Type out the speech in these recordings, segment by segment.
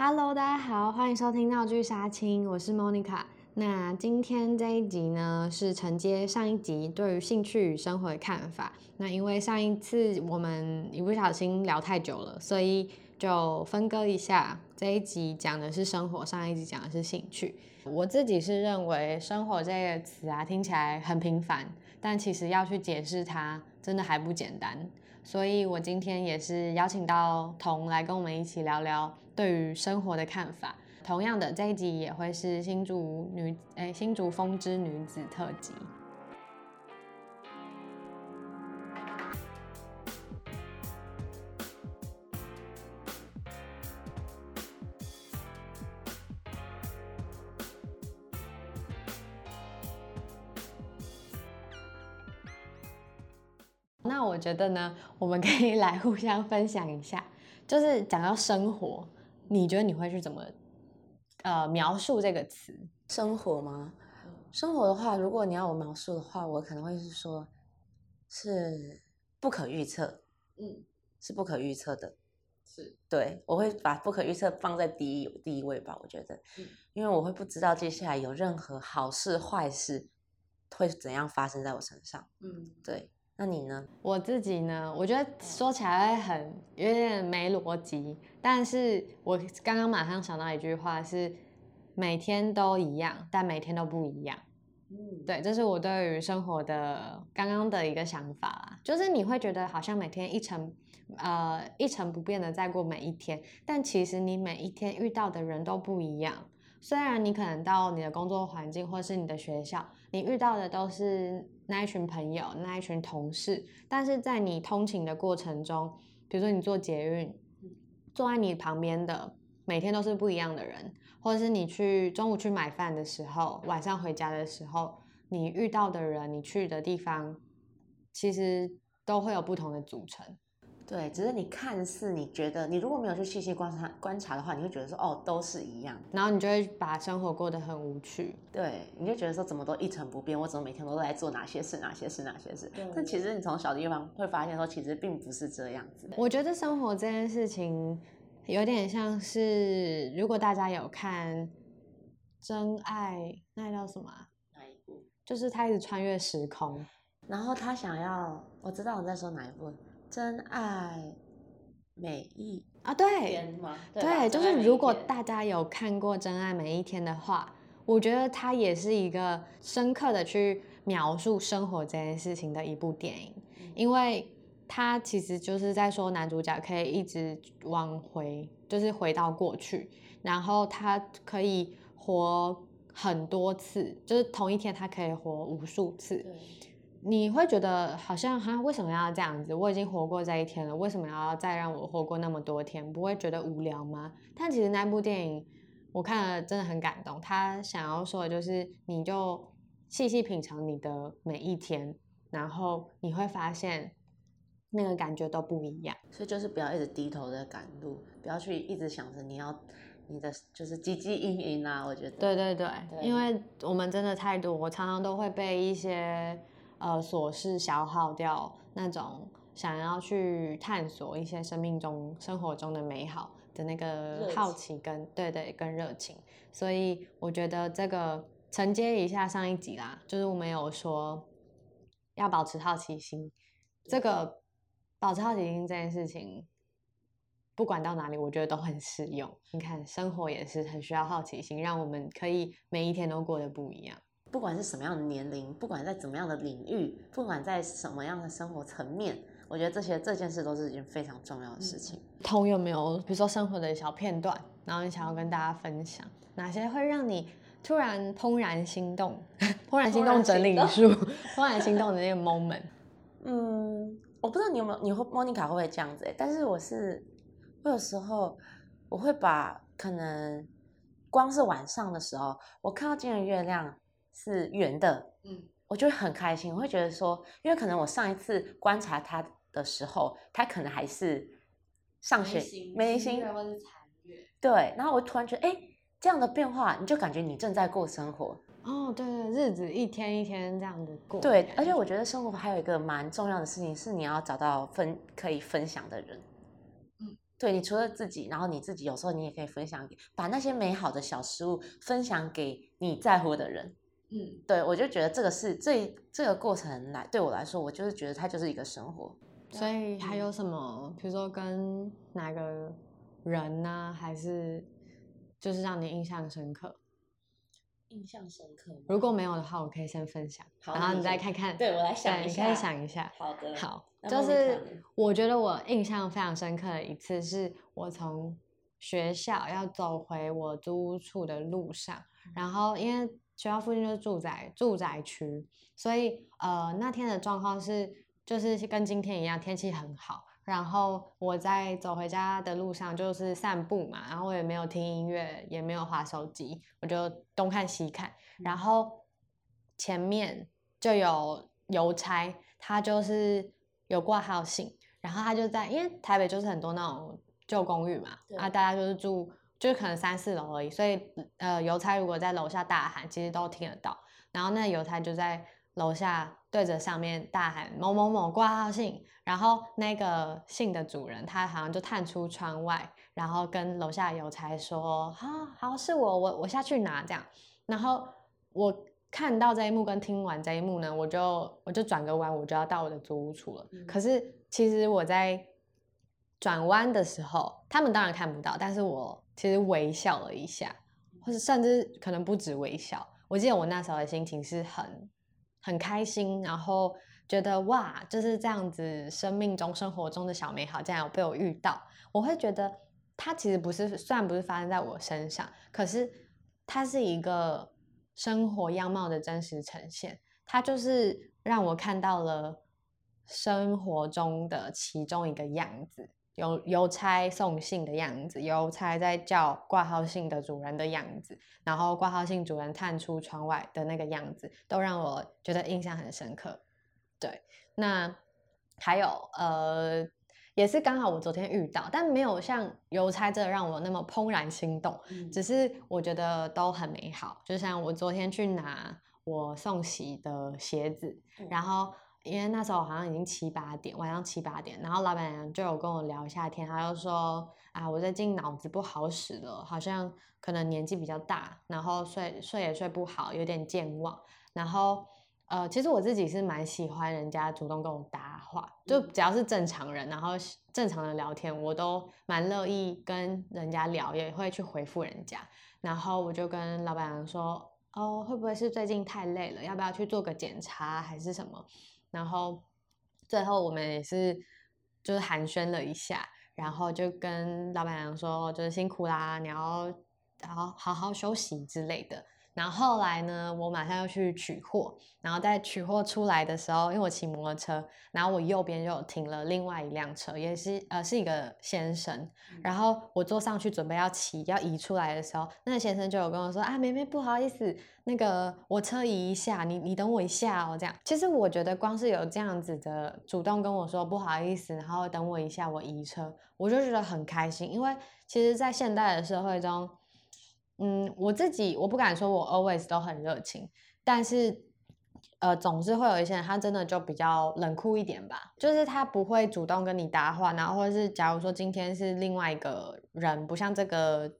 Hello，大家好，欢迎收听闹剧杀青，我是 Monica。那今天这一集呢，是承接上一集对于兴趣与生活的看法。那因为上一次我们一不小心聊太久了，所以就分割一下，这一集讲的是生活，上一集讲的是兴趣。我自己是认为“生活”这个词啊，听起来很平凡，但其实要去解释它，真的还不简单。所以我今天也是邀请到童来跟我们一起聊聊对于生活的看法。同样的，这一集也会是新竹女诶新竹风之女子特辑。那我觉得呢，我们可以来互相分享一下，就是讲到生活，你觉得你会去怎么呃描述这个词？生活吗？生活的话，如果你要我描述的话，我可能会是说，是不可预测，嗯，是不可预测的，是对，我会把不可预测放在第一第一位吧，我觉得，嗯，因为我会不知道接下来有任何好事坏事会怎样发生在我身上，嗯，对。那你呢？我自己呢？我觉得说起来会很有点没逻辑，但是我刚刚马上想到一句话是：每天都一样，但每天都不一样。嗯，对，这是我对于生活的刚刚的一个想法啦。就是你会觉得好像每天一成呃一成不变的在过每一天，但其实你每一天遇到的人都不一样。虽然你可能到你的工作环境或是你的学校，你遇到的都是。那一群朋友，那一群同事，但是在你通勤的过程中，比如说你坐捷运，坐在你旁边的每天都是不一样的人，或者是你去中午去买饭的时候，晚上回家的时候，你遇到的人，你去的地方，其实都会有不同的组成。对，只是你看似你觉得，你如果没有去细细观察观察的话，你会觉得说哦，都是一样，然后你就会把生活过得很无趣。对，你就觉得说怎么都一成不变，我怎么每天都在做哪些事，哪些事，哪些事。对但其实你从小地方会发现说，其实并不是这样子。我觉得生活这件事情有点像是，如果大家有看《真爱》，那叫什么？哪一部？就是他一直穿越时空，然后他想要，我知道我在说哪一部。真爱每一啊，对，对，对，就是如果大家有看过《真爱每一天》的话，我觉得它也是一个深刻的去描述生活这件事情的一部电影，嗯、因为它其实就是在说男主角可以一直往回，就是回到过去，然后他可以活很多次，就是同一天他可以活无数次。你会觉得好像哈，为什么要这样子？我已经活过这一天了，为什么要再让我活过那么多天？不会觉得无聊吗？但其实那部电影我看了真的很感动。他想要说的就是，你就细细品尝你的每一天，然后你会发现那个感觉都不一样。所以就是不要一直低头的赶路，不要去一直想着你要你的就是汲汲营营啊。我觉得对对对，对因为我们真的太多，我常常都会被一些。呃，琐事消耗掉那种想要去探索一些生命中、生活中的美好的那个好奇跟对对跟热情，所以我觉得这个承接一下上一集啦，就是我们有说要保持好奇心，这个保持好奇心这件事情，不管到哪里，我觉得都很适用。你看，生活也是很需要好奇心，让我们可以每一天都过得不一样。不管是什么样的年龄，不管在怎么样的领域，不管在什么样的生活层面，我觉得这些这件事都是一件非常重要的事情。彤有没有，比如说生活的小片段，然后你想要跟大家分享哪些会让你突然怦然心动？怦然心动整理术，怦然心动的那个 moment。嗯，我不知道你有没有，你会 Monica 会不会这样子？但是我是，我有时候我会把可能光是晚上的时候，我看到今天的月亮。是圆的，嗯，我就会很开心，我会觉得说，因为可能我上一次观察它的时候，它可能还是上学眉心或是残月，对，然后我突然觉得，哎，这样的变化，你就感觉你正在过生活，哦，对对，日子一天一天这样子过，对，而且我。觉得生活还有一个蛮重要的事情，是你要找到分可以分享的人，嗯，对，你除了自己，然后你自己有时候你也可以分享给，把那些美好的小事物分享给你在乎的人。嗯，对，我就觉得这个是这这个过程来对我来说，我就是觉得它就是一个生活。所以还有什么，比如说跟哪个人呢、啊？还是就是让你印象深刻？印象深刻。如果没有的话，我可以先分享，好然后你再看看。对，我来想一下。你可以想一下。好的。好，就是我觉得我印象非常深刻的一次，是我从学校要走回我租屋处的路上，然后因为学校附近就是住宅住宅区，所以呃那天的状况是就是跟今天一样，天气很好。然后我在走回家的路上就是散步嘛，然后我也没有听音乐，也没有划手机，我就东看西看。然后前面就有邮差，他就是有挂号信，然后他就在，因为台北就是很多那种旧公寓嘛，对啊，大家就是住就是可能三四楼而已，所以呃，邮差如果在楼下大喊，其实都听得到。然后那邮差就在楼下对着上面大喊某某某挂号信。然后那个信的主人，他好像就探出窗外，然后跟楼下邮差说：“好好，是我，我我下去拿这样。”然后我看到这一幕跟听完这一幕呢，我就我就转个弯，我就要到我的租屋处了。嗯、可是其实我在转弯的时候，他们当然看不到，但是我其实微笑了一下，或是甚至可能不止微笑。我记得我那时候的心情是很很开心，然后。觉得哇，就是这样子，生命中、生活中的小美好，这样有被我遇到，我会觉得它其实不是，虽然不是发生在我身上，可是它是一个生活样貌的真实呈现，它就是让我看到了生活中的其中一个样子，有邮差送信的样子，邮差在叫挂号信的主人的样子，然后挂号信主人探出窗外的那个样子，都让我觉得印象很深刻。对，那还有呃，也是刚好我昨天遇到，但没有像邮差这让我那么怦然心动，嗯、只是我觉得都很美好。就像我昨天去拿我送洗的鞋子，嗯、然后因为那时候好像已经七八点，晚上七八点，然后老板娘就有跟我聊一下天，她就说啊，我最近脑子不好使了，好像可能年纪比较大，然后睡睡也睡不好，有点健忘，然后。呃，其实我自己是蛮喜欢人家主动跟我搭话，就只要是正常人，然后正常的聊天，我都蛮乐意跟人家聊，也会去回复人家。然后我就跟老板娘说，哦，会不会是最近太累了，要不要去做个检查还是什么？然后最后我们也是就是寒暄了一下，然后就跟老板娘说，就是辛苦啦，你要好好好休息之类的。然后后来呢，我马上要去取货，然后在取货出来的时候，因为我骑摩托车，然后我右边就停了另外一辆车，也是呃是一个先生，然后我坐上去准备要骑要移出来的时候，那个先生就有跟我说啊，妹妹不好意思，那个我车移一下，你你等我一下哦，这样。其实我觉得光是有这样子的主动跟我说不好意思，然后等我一下我移车，我就觉得很开心，因为其实，在现代的社会中。嗯，我自己我不敢说我 always 都很热情，但是呃，总是会有一些人他真的就比较冷酷一点吧，就是他不会主动跟你搭话，然后或者是假如说今天是另外一个人，不像这个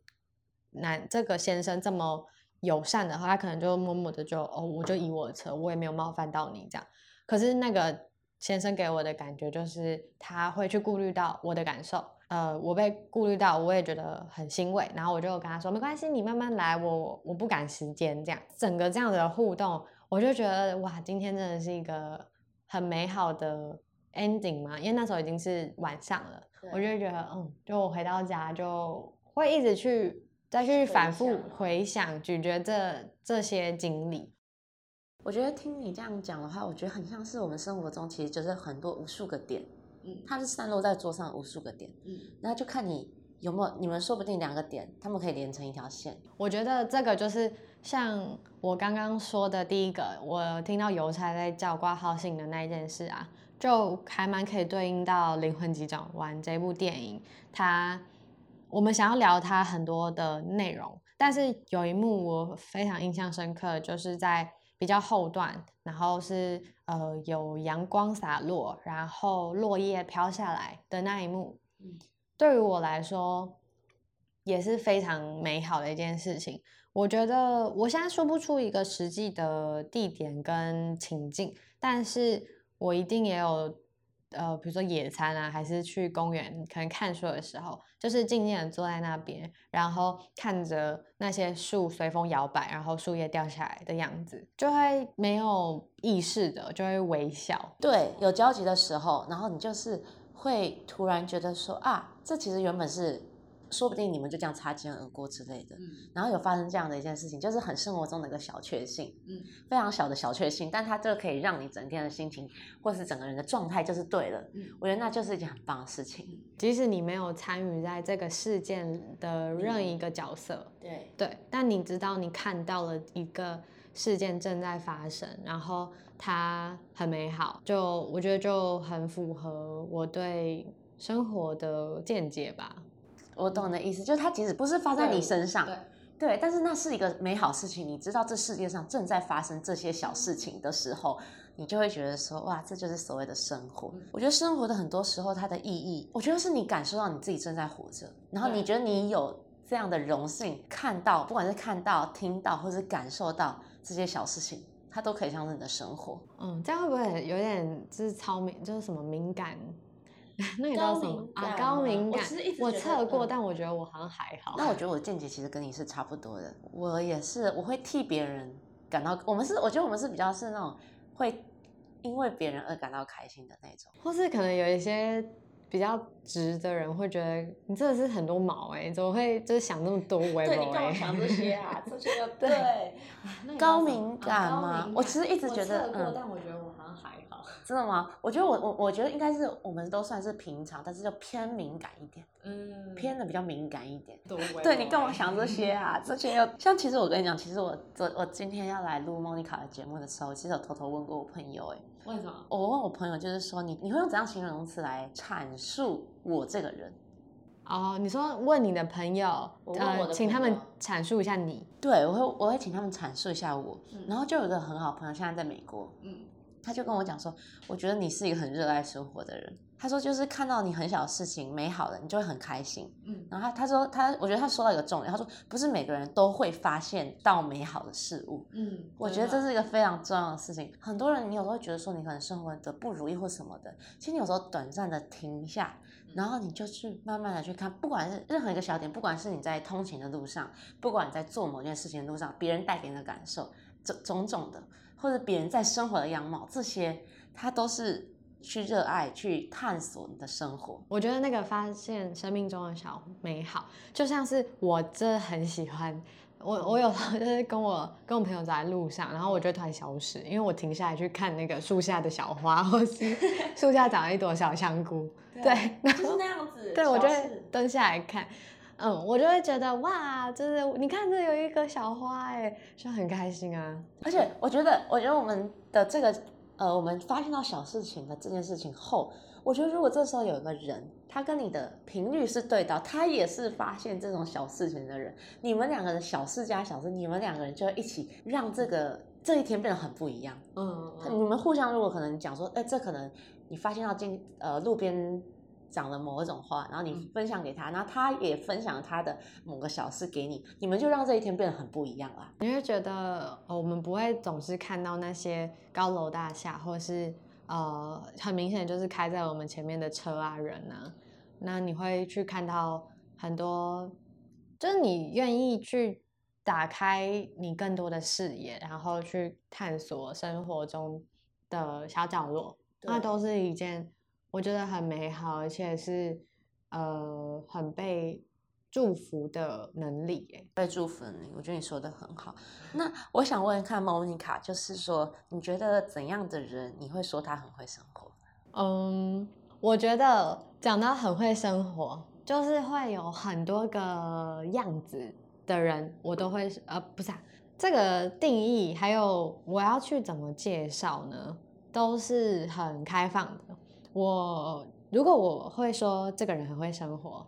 男这个先生这么友善的话，他可能就默默的就哦，我就以我的车，我也没有冒犯到你这样。可是那个先生给我的感觉就是他会去顾虑到我的感受。呃，我被顾虑到，我也觉得很欣慰，然后我就跟他说，没关系，你慢慢来，我我不赶时间，这样整个这样的互动，我就觉得哇，今天真的是一个很美好的 ending 嘛，因为那时候已经是晚上了，我就觉得嗯，就我回到家就会一直去再去反复回想咀嚼这这些经历。我觉得听你这样讲的话，我觉得很像是我们生活中其实就是很多无数个点。它是散落在桌上无数个点，嗯，然后就看你有没有，你们说不定两个点，他们可以连成一条线。我觉得这个就是像我刚刚说的第一个，我听到邮差在叫挂号信的那一件事啊，就还蛮可以对应到《灵魂急转弯》这部电影。它我们想要聊它很多的内容，但是有一幕我非常印象深刻，就是在。比较后段，然后是呃有阳光洒落，然后落叶飘下来的那一幕。对于我来说也是非常美好的一件事情。我觉得我现在说不出一个实际的地点跟情境，但是我一定也有。呃，比如说野餐啊，还是去公园，可能看书的时候，就是静静的坐在那边，然后看着那些树随风摇摆，然后树叶掉下来的样子，就会没有意识的就会微笑。对，有交集的时候，然后你就是会突然觉得说啊，这其实原本是。说不定你们就这样擦肩而过之类的，嗯，然后有发生这样的一件事情，就是很生活中的一个小确幸，嗯，非常小的小确幸，但它就可以让你整天的心情或是整个人的状态就是对了，嗯，我觉得那就是一件很棒的事情。即使你没有参与在这个事件的任一个角色，嗯，对对，但你知道你看到了一个事件正在发生，然后它很美好，就我觉得就很符合我对生活的见解吧。我懂你的意思，就是它即使不是发在你身上，对，对，但是那是一个美好事情。你知道这世界上正在发生这些小事情的时候，你就会觉得说，哇，这就是所谓的生活。我觉得生活的很多时候，它的意义，我觉得是你感受到你自己正在活着，然后你觉得你有这样的荣幸看到，不管是看到、听到，或是感受到这些小事情，它都可以像是你的生活。嗯，这样会不会有点就是超敏，就是什么敏感？那你叫什么啊？高敏感，我测过，但我觉得我好像还好。那我觉得我的见解其实跟你是差不多的。我也是，我会替别人感到，我们是，我觉得我们是比较是那种会因为别人而感到开心的那种，或是可能有一些。比较直的人会觉得你真的是很多毛哎、欸，怎么会就是想那么多？对，你干嘛想这些啊？这些 对，对高敏感吗、啊？我其实一直觉得，嗯，但我觉得我好像还好。真的吗？我觉得我我我觉得应该是我们都算是平常，但是就偏敏感一点，嗯，偏的比较敏感一点。对，你干嘛想这些啊？这些又像其实我跟你讲，其实我昨我今天要来录莫妮卡的节目的时候，其实我偷偷问过我朋友哎、欸。为什么？我问我朋友，就是说你你会用怎样形容词来阐述我这个人？哦，你说问你的朋友，我问我的朋友，呃，请他们阐述一下你。对，我会我会请他们阐述一下我。嗯，然后就有一个很好的朋友，现在在美国，嗯，他就跟我讲说，我觉得你是一个很热爱生活的人。他说，就是看到你很小的事情美好的，你就会很开心。嗯，然后他他说他，我觉得他说到一个重点，他说不是每个人都会发现到美好的事物。嗯，我觉得这是一个非常重要的事情。很多人你有时候会觉得说你可能生活的不如意或什么的，其实你有时候短暂的停一下，然后你就去慢慢的去看，不管是任何一个小点，不管是你在通勤的路上，不管你在做某件事情的路上，别人带给你的感受，种种种的，或者别人在生活的样貌，这些它都是。去热爱，去探索你的生活。我觉得那个发现生命中的小美好，就像是我真的很喜欢我。我有时候就是跟我跟我朋友走在路上，然后我就突然消失，因为我停下来去看那个树下的小花，或是 树下长了一朵小香菇。对，就是那样子。对，我就会蹲下来看，嗯，我就会觉得哇，就是你看这有一个小花，哎，就很开心啊。而且我觉得，我觉得我们的这个。呃，我们发现到小事情的这件事情后，我觉得如果这时候有一个人，他跟你的频率是对到，他也是发现这种小事情的人，你们两个人小事加小事，你们两个人就会一起让这个这一天变得很不一样。嗯，嗯，你们互相如果可能讲说，哎，这可能你发现到今呃路边。讲了某一种话，然后你分享给他，然后他也分享他的某个小事给你，你们就让这一天变得很不一样啦。你会觉得，哦，我们不会总是看到那些高楼大厦，或是呃，很明显就是开在我们前面的车啊、人啊。那你会去看到很多，就是你愿意去打开你更多的视野，然后去探索生活中的小角落，那都是一件。我觉得很美好，而且是呃很被祝福的能力，哎，被祝福的能力。我觉得你说的很好。那我想问看莫妮卡，就是说你觉得怎样的人你会说他很会生活？嗯，我觉得讲到很会生活，就是会有很多个样子的人，我都会呃不是啊，这个定义还有我要去怎么介绍呢？都是很开放的。我如果我会说这个人很会生活，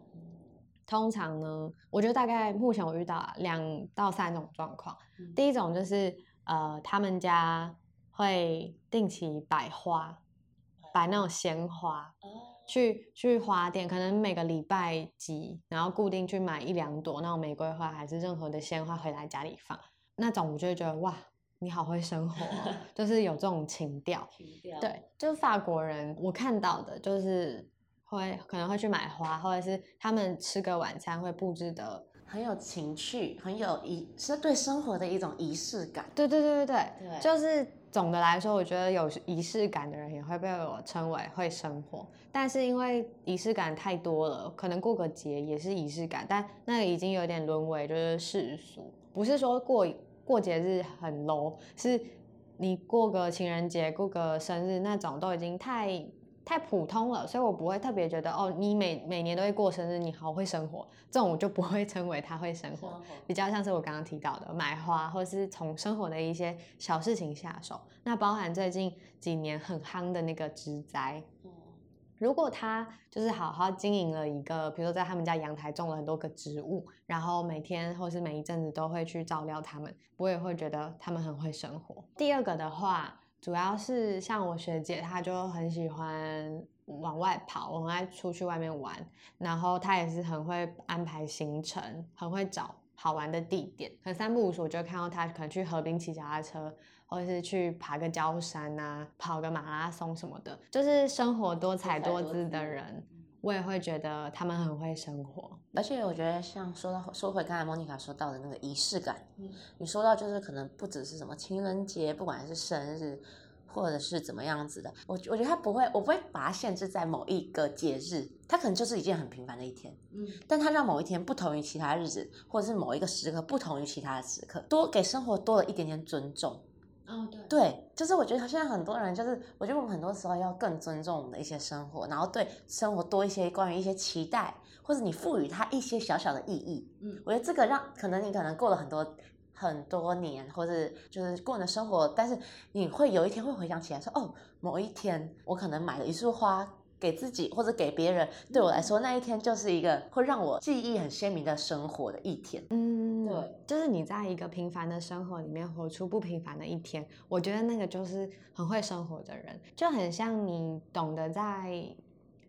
通常呢，我觉得大概目前我遇到两到三种状况。第一种就是呃，他们家会定期摆花，摆那种鲜花，去去花店，可能每个礼拜几，然后固定去买一两朵那种玫瑰花，还是任何的鲜花回来家里放，那种我就会觉得哇，你好会生活，就是有这种情调。情调。对，就是法国人，我看到的就是会可能会去买花，或者是他们吃个晚餐会布置的。很有情趣，很有仪，是对生活的一种仪式感。对对对对对，对就是总的来说，我觉得有仪式感的人也会被我称为会生活。但是因为仪式感太多了，可能过个节也是仪式感，但那个已经有点沦为就是世俗。不是说过过节日很 low，是你过个情人节、过个生日那种都已经太。太普通了，所以我不会特别觉得哦，你每每年都会过生日，你好会生活，这种我就不会称为他会生活，生活比较像是我刚刚提到的买花，或是从生活的一些小事情下手。那包含最近几年很夯的那个植栽，嗯，如果他就是好好经营了一个，比如说在他们家阳台种了很多个植物，然后每天或是每一阵子都会去照料他们，我也会觉得他们很会生活。第二个的话。主要是像我学姐，她就很喜欢往外跑，往外出去外面玩，然后她也是很会安排行程，很会找好玩的地点。可能三不五时我就看到她可能去河边骑脚踏车，或者是去爬个高山啊，跑个马拉松什么的，就是生活多彩多姿的人。我也会觉得他们很会生活，而且我觉得像说到说回刚才莫妮卡说到的那个仪式感，嗯，你说到就是可能不只是什么情人节，不管是生日或者是怎么样子的，我我觉得他不会，我不会把它限制在某一个节日，它可能就是一件很平凡的一天，嗯，但它让某一天不同于其他日子，或者是某一个时刻不同于其他的时刻，多给生活多了一点点尊重。哦，对，对，就是我觉得现在很多人就是，我觉得我们很多时候要更尊重我们的一些生活，然后对生活多一些关于一些期待，或者你赋予它一些小小的意义。嗯，我觉得这个让可能你可能过了很多很多年，或者就是过的生活，但是你会有一天会回想起来说，哦，某一天我可能买了一束花。给自己或者给别人，对我来说，那一天就是一个会让我记忆很鲜明的生活的一天。嗯，对，就是你在一个平凡的生活里面活出不平凡的一天，我觉得那个就是很会生活的人，就很像你懂得在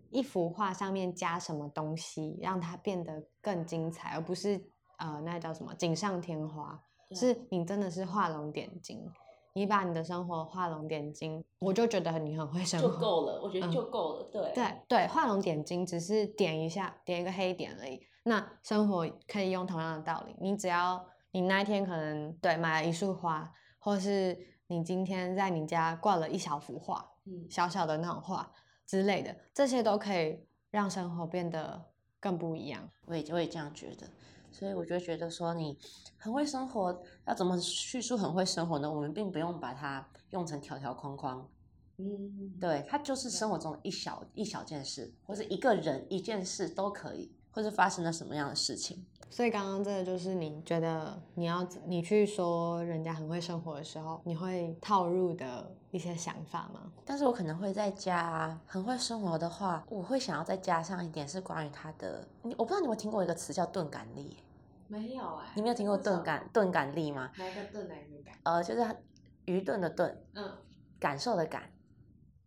一幅画上面加什么东西，让它变得更精彩，而不是呃，那叫什么锦上添花，是你真的是画龙点睛。你把你的生活画龙点睛，我就觉得你很会生活，就够了。我觉得就够了，嗯、对对对，画龙点睛只是点一下，点一个黑点而已。那生活可以用同样的道理，你只要你那一天可能对买了一束花，或是你今天在你家挂了一小幅画，嗯，小小的那种画之类的，这些都可以让生活变得更不一样。我也我也这样觉得。所以我就觉得说，你很会生活，要怎么叙述很会生活呢？我们并不用把它用成条条框框，嗯，对，它就是生活中一小一小件事，或者一个人一件事都可以，或是发生了什么样的事情。所以刚刚这个就是你觉得你要你去说人家很会生活的时候，你会套入的一些想法吗？但是我可能会再加很会生活的话，我会想要再加上一点是关于他的，我不知道你有没有听过一个词叫钝感力？没有哎、欸，你没有听过钝感钝感力吗？哪一个钝哪个感？呃，就是愚钝的钝，嗯，感受的感，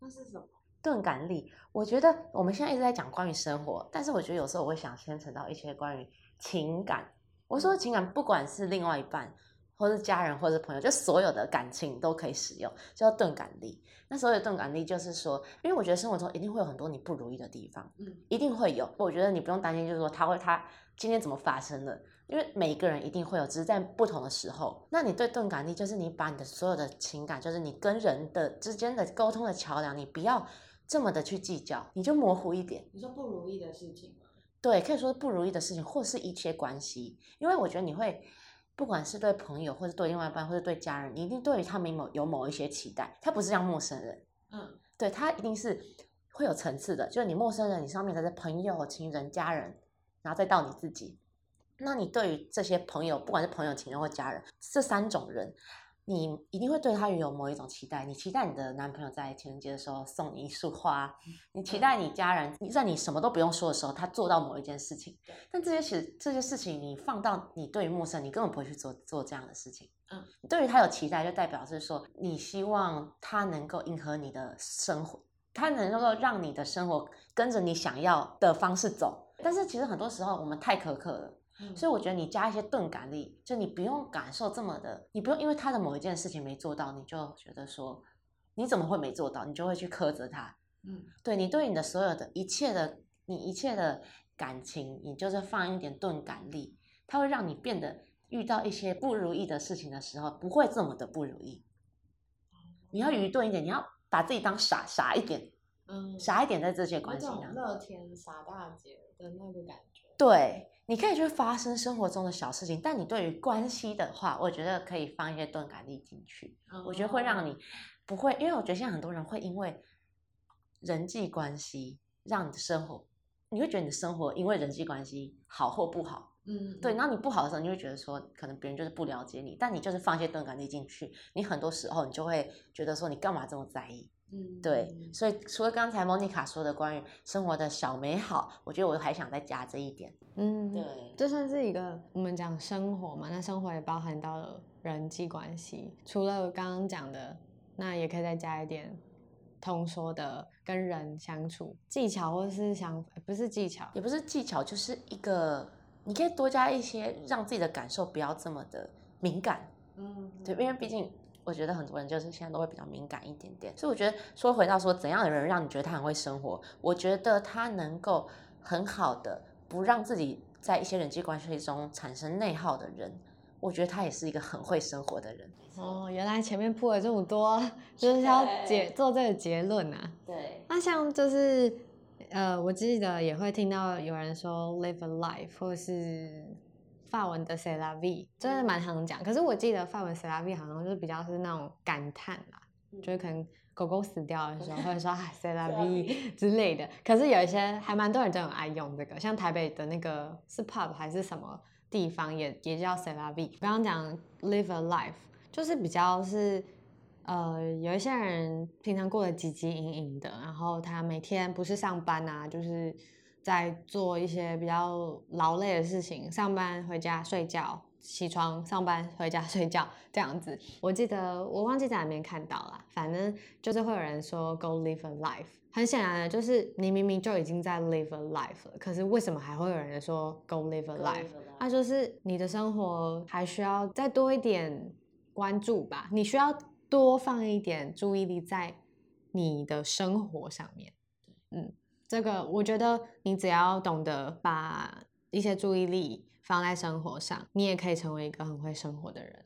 那是什么？钝感力。我觉得我们现在一直在讲关于生活，但是我觉得有时候我会想牵扯到一些关于。情感，我说的情感，不管是另外一半，或是家人，或是朋友，就所有的感情都可以使用，叫钝感力。那所谓的钝感力就是说，因为我觉得生活中一定会有很多你不如意的地方，嗯，一定会有。我觉得你不用担心，就是说他会他今天怎么发生的，因为每一个人一定会有，只是在不同的时候。那你对钝感力，就是你把你的所有的情感，就是你跟人的之间的沟通的桥梁，你不要这么的去计较，你就模糊一点。你说不如意的事情。对，可以说是不如意的事情，或是一切关系，因为我觉得你会，不管是对朋友，或是对另外一半，或是对家人，你一定对于他们某有某一些期待，他不是像陌生人，嗯，对，他一定是会有层次的，就是你陌生人，你上面的是朋友、情人、家人，然后再到你自己，那你对于这些朋友，不管是朋友、情人或家人，这三种人。你一定会对他有某一种期待，你期待你的男朋友在情人节的时候送你一束花，你期待你家人你在你什么都不用说的时候，他做到某一件事情。但这些事这些事情，你放到你对于陌生人，你根本不会去做做这样的事情。嗯，对于他有期待，就代表是说你希望他能够迎合你的生活，他能够让你的生活跟着你想要的方式走。但是其实很多时候我们太苛刻了，嗯、所以我觉得你加一些钝感力，就你不用感受这么的，你不用因为他的某一件事情没做到，你就觉得说你怎么会没做到，你就会去苛责他。嗯，对，你对你的所有的一切的你一切的感情，你就是放一点钝感力，它会让你变得遇到一些不如意的事情的时候不会这么的不如意。你要愚钝一点，你要把自己当傻傻一点，嗯，傻一点在这些关系上，乐天傻大姐的那个感觉。对，你可以去发生生活中的小事情，但你对于关系的话，我觉得可以放一些钝感力进去。嗯，我觉得会让你不会，因为我觉得现在很多人会因为人际关系让你的生活，你会觉得你的生活因为人际关系好或不好。嗯，对，然后你不好的时候，你会觉得说，可能别人就是不了解你，但你就是放一些钝感力进去，你很多时候你就会觉得说，你干嘛这么在意？嗯，对，所以除了刚才莫妮卡说的关于生活的小美好，我觉得我还想再加这一点。嗯，对，这算是一个我们讲生活嘛，那生活也包含到了人际关系，除了刚刚讲的，那也可以再加一点通说的跟人相处技巧，或者是想不是技巧，也不是技巧，就是一个。你可以多加一些，让自己的感受不要这么的敏感，嗯，对，因为毕竟我觉得很多人就是现在都会比较敏感一点点，所以我觉得说回到说怎样的人让你觉得他很会生活，我觉得他能够很好的不让自己在一些人际关系中产生内耗的人，我觉得他也是一个很会生活的人。哦，原来前面铺了这么多，就是要结做这个结论啊。对，那像就是。呃，我记得也会听到有人说 live a life，或是法文的 c'est la vie，真的蛮常讲。可是我记得法文 c'est la vie 好像就是比较是那种感叹啦，嗯、就是可能狗狗死掉的时候会说啊 c'est la vie 之类的。可是有一些还蛮多人都很爱用这个，像台北的那个是 pub 还是什么地方也也叫 c'est la vie。刚刚讲 live a life，就是比较是。呃，有一些人平常过得汲汲营营的，然后他每天不是上班啊，就是在做一些比较劳累的事情，上班回家睡觉，起床上班回家 睡觉这样子。我记得我忘记在哪边看到了，反正就是会有人说 “Go live a life”。很显然的，就是你明明就已经在 live a life 了，可是为什么还会有人说 “Go live a life”？那就是你的生活还需要再多一点关注吧，你需要。多放一点注意力在你的生活上面，嗯，这个我觉得你只要懂得把一些注意力放在生活上，你也可以成为一个很会生活的人。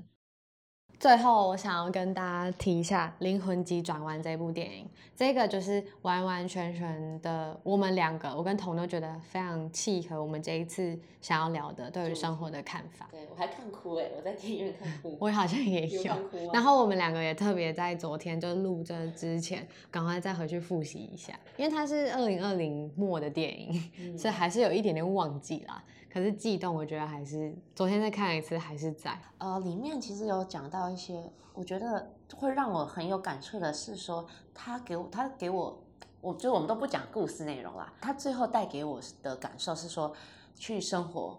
最后，我想要跟大家提一下《灵魂急转弯》这部电影。这个就是完完全全的，我们两个，我跟彤都觉得非常契合我们这一次想要聊的对于生活的看法。对，我还看哭哎，我在电影院看哭。我好像也有。有哭啊。然后我们两个也特别在昨天就录这之前，赶快再回去复习一下，因为它是二零二零末的电影，嗯，所以还是有一点点忘记啦。可是悸动，我觉得还是昨天再看一次还是在。呃，里面其实有讲到一些，我觉得会让我很有感触的是说，他给我，他给我，我就我们都不讲故事内容啦。他最后带给我的感受是说，去生活，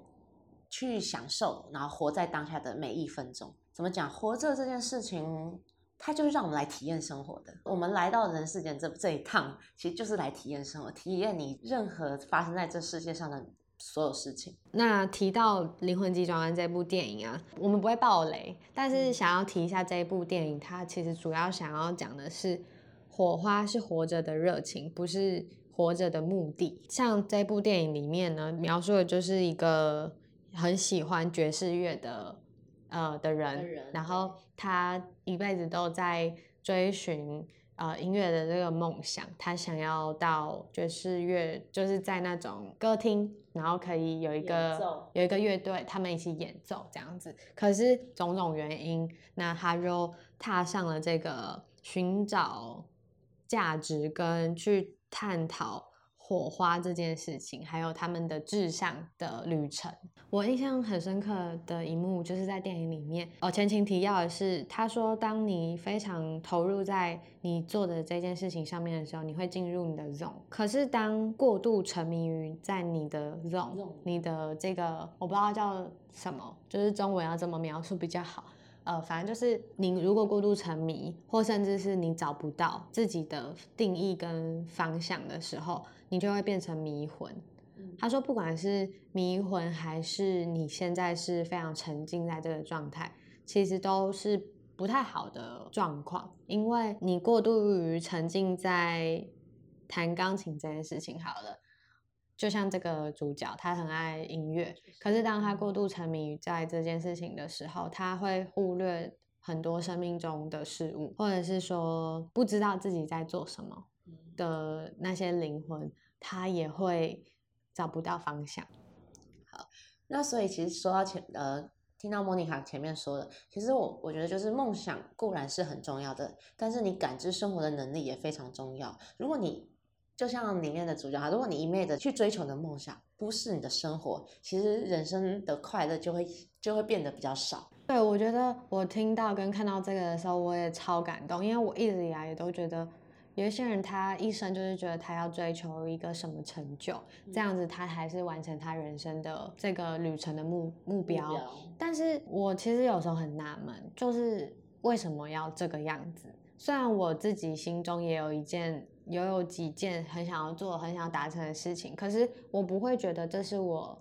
去享受，然后活在当下的每一分钟。怎么讲？活着这件事情，它就是让我们来体验生活的。我们来到人世间这这一趟，其实就是来体验生活，体验你任何发生在这世界上的。所有事情。那提到《灵魂急转弯》这部电影啊，我们不会爆雷，但是想要提一下这一部电影，它其实主要想要讲的是，火花是活着的热情，不是活着的目的。像这部电影里面呢，描述的就是一个很喜欢爵士乐的呃的人，的人，然后他一辈子都在追寻。呃，音乐的这个梦想，他想要到爵士乐，就是在那种歌厅，然后可以有一个有一个乐队，他们一起演奏这样子。可是种种原因，那他就踏上了这个寻找价值跟去探讨。火花这件事情，还有他们的志向的旅程，我印象很深刻的一幕，就是在电影里面。哦，前情提要的是，他说，当你非常投入在你做的这件事情上面的时候，你会进入你的 zone。可是，当过度沉迷于在你的 zone，你的这个我不知道叫什么，就是中文要怎么描述比较好。呃，反正就是你如果过度沉迷，或甚至是你找不到自己的定义跟方向的时候，你就会变成迷魂。嗯、他说，不管是迷魂还是你现在是非常沉浸在这个状态，其实都是不太好的状况，因为你过度于沉浸在弹钢琴这件事情，好了。就像这个主角，他很爱音乐，可是当他过度沉迷在这件事情的时候，他会忽略很多生命中的事物，或者是说不知道自己在做什么的那些灵魂，他也会找不到方向。好，那所以其实说到前，呃，听到莫妮卡前面说的，其实我我觉得就是梦想固然是很重要的，但是你感知生活的能力也非常重要。如果你就像里面的主角哈，如果你一昧的去追求的梦想不是你的生活，其实人生的快乐就会就会变得比较少。对，我觉得我听到跟看到这个的时候，我也超感动，因为我一直以来也都觉得，有一些人他一生就是觉得他要追求一个什么成就，嗯、这样子他还是完成他人生的这个旅程的目目标。目标。但是我其实有时候很纳闷，就是为什么要这个样子？虽然我自己心中也有一件。有有几件很想要做、很想要达成的事情，可是我不会觉得这是我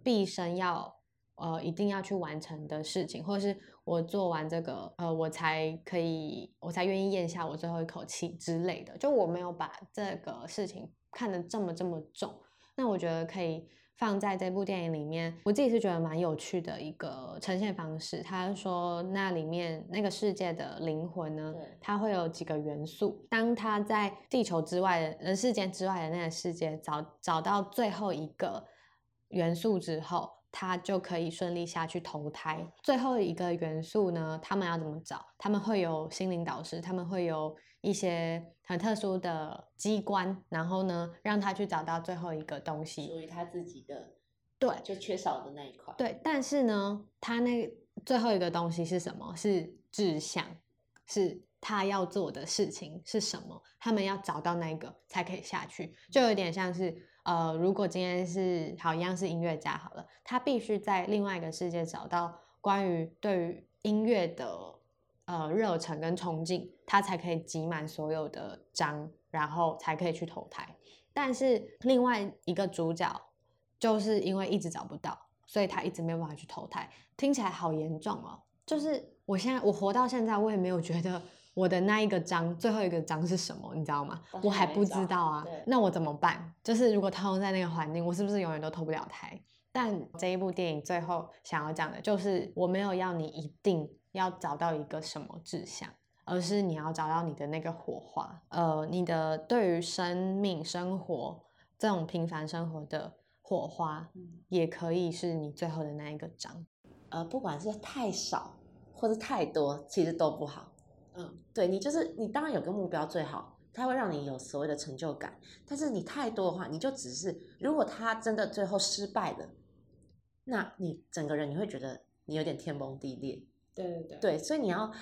毕生要呃一定要去完成的事情，或者是我做完这个呃我才可以，我才愿意咽下我最后一口气之类的。就我没有把这个事情看得这么这么重，那我觉得可以。放在这部电影里面，我自己是觉得蛮有趣的一个呈现方式。他说，那里面那个世界的灵魂呢，它会有几个元素。当他在地球之外的人世间之外的那个世界找找到最后一个元素之后，他就可以顺利下去投胎。最后一个元素呢，他们要怎么找？他们会有心灵导师，他们会有一些很特殊的机关，然后呢，让他去找到最后一个东西，属于他自己的，对，就缺少的那一块。对，但是呢，他那最后一个东西是什么？是志向，是他要做的事情是什么？他们要找到那个才可以下去，就有点像是。呃，如果今天是好一样是音乐家好了，他必须在另外一个世界找到关于对于音乐的呃热忱跟憧憬，他才可以集满所有的章，然后才可以去投胎。但是另外一个主角就是因为一直找不到，所以他一直没有办法去投胎。听起来好严重哦！就是我现在我活到现在，我也没有觉得。我的那一个章，最后一个章是什么？你知道吗？我还不知道啊。那我怎么办？就是如果套用在那个环境，我是不是永远都投不了胎？但这一部电影最后想要讲的就是，我没有要你一定要找到一个什么志向，而是你要找到你的那个火花。呃，你的对于生命、生活这种平凡生活的火花，也可以是你最后的那一个章。呃，不管是太少或者太多，其实都不好。嗯，对，你就是你，当然有个目标最好，它会让你有所谓的成就感。但是你太多的话，你就只是，如果他真的最后失败了，那你整个人你会觉得你有点天崩地裂。对对对，对，所以你要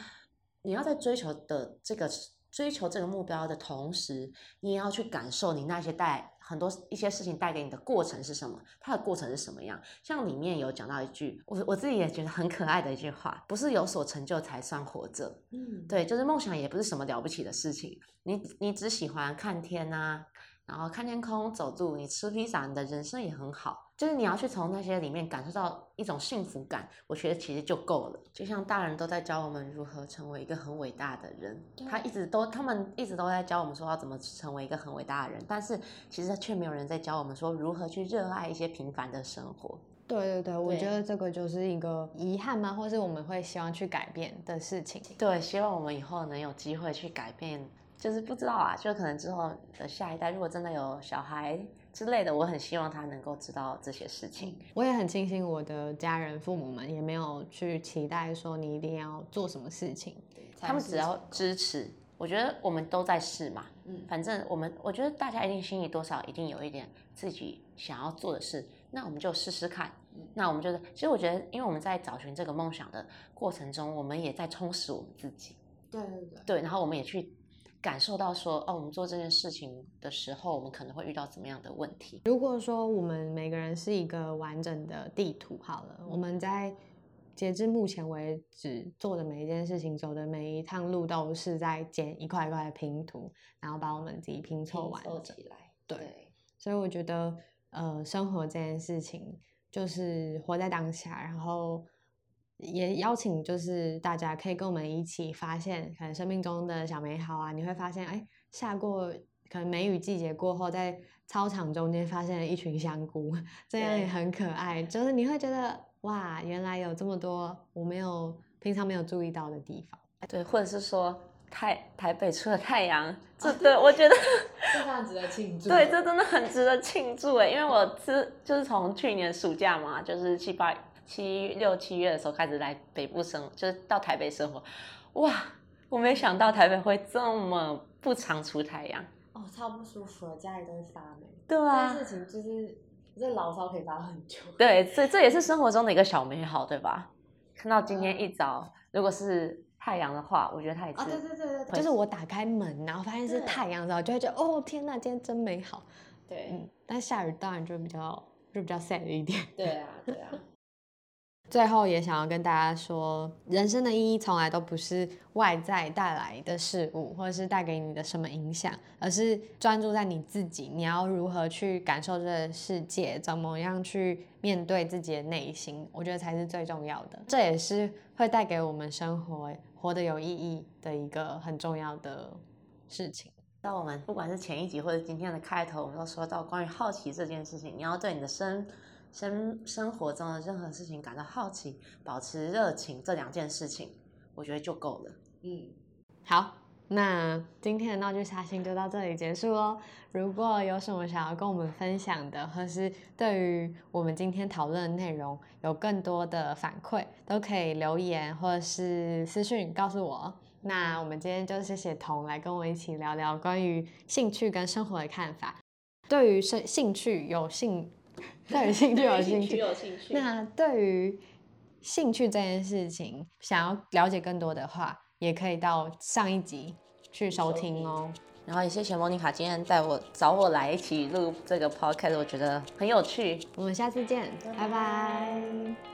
你要在追求的这个追求这个目标的同时，你也要去感受你那些带。很多一些事情带给你的过程是什么？它的过程是什么样？像里面有讲到一句，我我自己也觉得很可爱的一句话，不是有所成就才算活着。嗯，对，就是梦想也不是什么了不起的事情。你你只喜欢看天啊，然后看天空、走路，你吃披萨，你的人生也很好。就是你要去从那些里面感受到一种幸福感，我觉得其实就够了。就像大人都在教我们如何成为一个很伟大的人，他一直都，他们一直都在教我们说要怎么成为一个很伟大的人，但是其实却没有人在教我们说如何去热爱一些平凡的生活。对对对，我觉得这个就是一个遗憾吗？或是我们会希望去改变的事情。对，希望我们以后能有机会去改变。就是不知道啊，就可能之后的下一代，如果真的有小孩之类的，我很希望他能够知道这些事情。我也很庆幸我的家人、父母们也没有去期待说你一定要做什么事情，他们只要支持。我觉得我们都在试嘛，嗯，反正我们，我觉得大家一定心里多少一定有一点自己想要做的事，那我们就试试看。那我们就是，其实我觉得，因为我们在找寻这个梦想的过程中，我们也在充实我们自己。对对对，对，然后我们也去。感受到说哦，我们做这件事情的时候，我们可能会遇到怎么样的问题？如果说我们每个人是一个完整的地图，好了，嗯、我们在截至目前为止做的每一件事情，走的每一趟路，都是在捡一块一块的拼图，然后把我们自己拼凑完起来。对，对所以我觉得，呃，生活这件事情就是活在当下，然后也邀请就是大家可以跟我们一起发现可能生命中的小美好啊，你会发现，哎，下过可能梅雨季节过后，在操场中间发现了一群香菇，这样也很可爱，就是你会觉得。哇，原来有这么多我没有平常没有注意到的地方，对，或者是说台台北出了太阳，这对我觉得 非常值得庆祝。对，这真的很值得庆祝哎，因为我是就是从去年暑假嘛，就是七八七六七月的时候开始来北部生，就是到台北生活，哇，我没想到台北会这么不常出太阳，哦，超不舒服的，家里都会发霉。对啊，这件事情就是。这牢骚可以发很久。对，所以这也是生活中的一个小美好，对吧？看到今天一早，如果是太阳的话，我觉得它也是。啊，对对对对，就是我打开门，然后发现是太阳的时候，就会觉得哦天哪，今天真美好。对，嗯，但下雨当然就比较就比较 sad 一点。对啊，对啊。最后也想要跟大家说，人生的意义从来都不是外在带来的事物，或者是带给你的什么影响，而是专注在你自己，你要如何去感受这个世界，怎么样去面对自己的内心，我觉得才是最重要的。这也是会带给我们生活活得有意义的一个很重要的事情。那我们不管是前一集或者今天的开头，我们都说到关于好奇这件事情，你要对你的生。生生活中的任何事情感到好奇，保持热情，这两件事情我觉得就够了。嗯，好，那今天的闹剧杀青就到这里结束喽。如果有什么想要跟我们分享的，或是对于我们今天讨论的内容有更多的反馈，都可以留言或者是私讯告诉我。那我们今天就谢谢彤来跟我一起聊聊关于兴趣跟生活的看法。对于兴兴趣有兴。对于兴趣有兴趣，有兴趣。那对于兴趣这件事情，想要了解更多的话，也可以到上一集去收听哦。然后也谢谢莫妮卡今天带我找我来一起录这个 podcast，我觉得很有趣。我们下次见，拜拜。